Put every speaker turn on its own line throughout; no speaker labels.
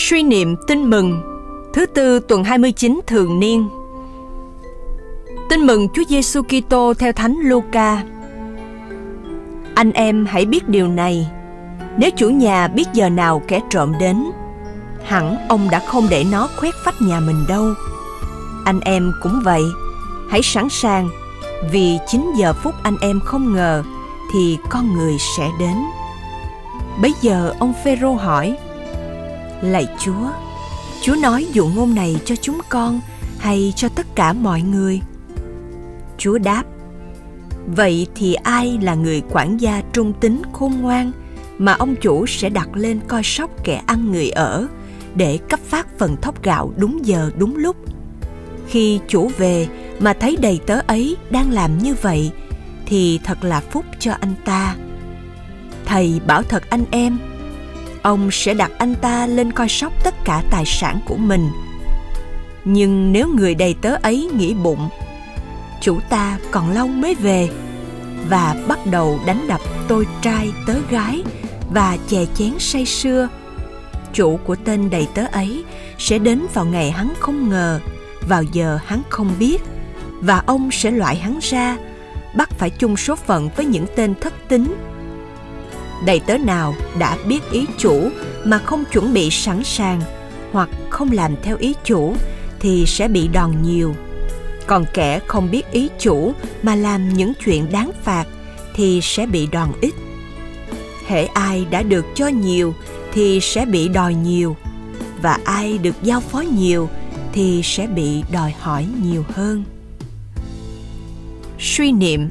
Suy niệm tin mừng Thứ tư tuần 29 thường niên Tin mừng Chúa Giêsu Kitô theo Thánh Luca. Anh em hãy biết điều này, nếu chủ nhà biết giờ nào kẻ trộm đến, hẳn ông đã không để nó khoét phách nhà mình đâu. Anh em cũng vậy, hãy sẵn sàng, vì 9 giờ phút anh em không ngờ thì con người sẽ đến. Bấy giờ ông Phêrô hỏi: Lạy Chúa, Chúa nói dụ ngôn này cho chúng con hay cho tất cả mọi người? Chúa đáp, Vậy thì ai là người quản gia trung tín khôn ngoan mà ông chủ sẽ đặt lên coi sóc kẻ ăn người ở để cấp phát phần thóc gạo đúng giờ đúng lúc? Khi chủ về mà thấy đầy tớ ấy đang làm như vậy thì thật là phúc cho anh ta. Thầy bảo thật anh em, ông sẽ đặt anh ta lên coi sóc tất cả tài sản của mình. Nhưng nếu người đầy tớ ấy nghĩ bụng, chủ ta còn lâu mới về và bắt đầu đánh đập tôi trai tớ gái và chè chén say sưa, chủ của tên đầy tớ ấy sẽ đến vào ngày hắn không ngờ, vào giờ hắn không biết và ông sẽ loại hắn ra, bắt phải chung số phận với những tên thất tín đầy tớ nào đã biết ý chủ mà không chuẩn bị sẵn sàng hoặc không làm theo ý chủ thì sẽ bị đòn nhiều. Còn kẻ không biết ý chủ mà làm những chuyện đáng phạt thì sẽ bị đòn ít. Hễ ai đã được cho nhiều thì sẽ bị đòi nhiều và ai được giao phó nhiều thì sẽ bị đòi hỏi nhiều hơn. Suy niệm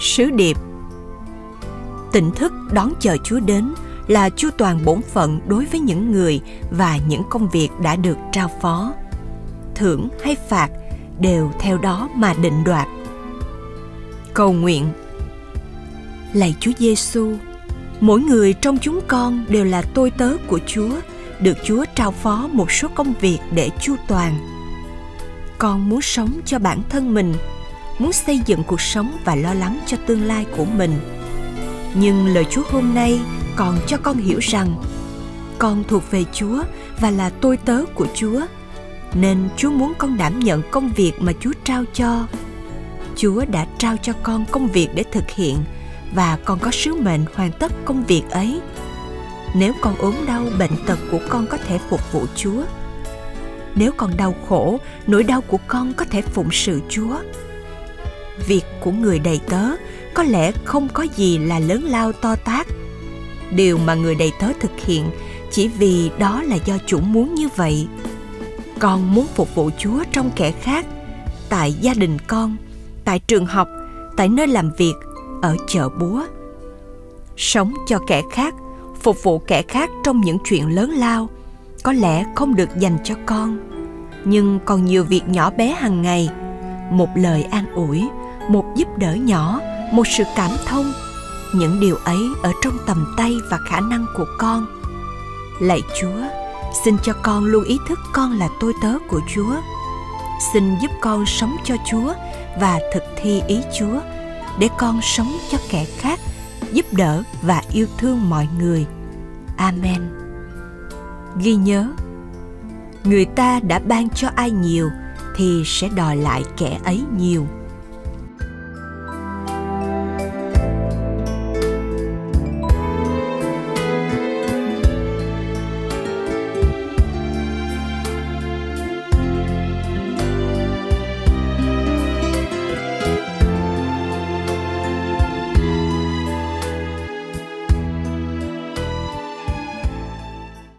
sứ điệp tỉnh thức đón chờ chúa đến là chu toàn bổn phận đối với những người và những công việc đã được trao phó thưởng hay phạt đều theo đó mà định đoạt. Cầu nguyện Lạy Chúa Giêsu, mỗi người trong chúng con đều là tôi tớ của Chúa, được Chúa trao phó một số công việc để chu toàn. Con muốn sống cho bản thân mình, muốn xây dựng cuộc sống và lo lắng cho tương lai của mình. Nhưng lời Chúa hôm nay còn cho con hiểu rằng con thuộc về Chúa và là tôi tớ của Chúa – nên Chúa muốn con đảm nhận công việc mà Chúa trao cho. Chúa đã trao cho con công việc để thực hiện và con có sứ mệnh hoàn tất công việc ấy. Nếu con ốm đau, bệnh tật của con có thể phục vụ Chúa. Nếu con đau khổ, nỗi đau của con có thể phụng sự Chúa. Việc của người đầy tớ có lẽ không có gì là lớn lao to tát. Điều mà người đầy tớ thực hiện chỉ vì đó là do chủ muốn như vậy. Con muốn phục vụ chúa trong kẻ khác, tại gia đình con, tại trường học, tại nơi làm việc, ở chợ búa. Sống cho kẻ khác, phục vụ kẻ khác trong những chuyện lớn lao, có lẽ không được dành cho con. Nhưng còn nhiều việc nhỏ bé hàng ngày, một lời an ủi, một giúp đỡ nhỏ một sự cảm thông. Những điều ấy ở trong tầm tay và khả năng của con. Lạy chúa, xin cho con luôn ý thức con là tôi tớ của chúa. Xin giúp con sống cho chúa và thực thi ý chúa, để con sống cho kẻ khác, giúp đỡ và yêu thương mọi người. Amen. Ghi nhớ, người ta đã ban cho ai nhiều thì sẽ đòi lại kẻ ấy nhiều.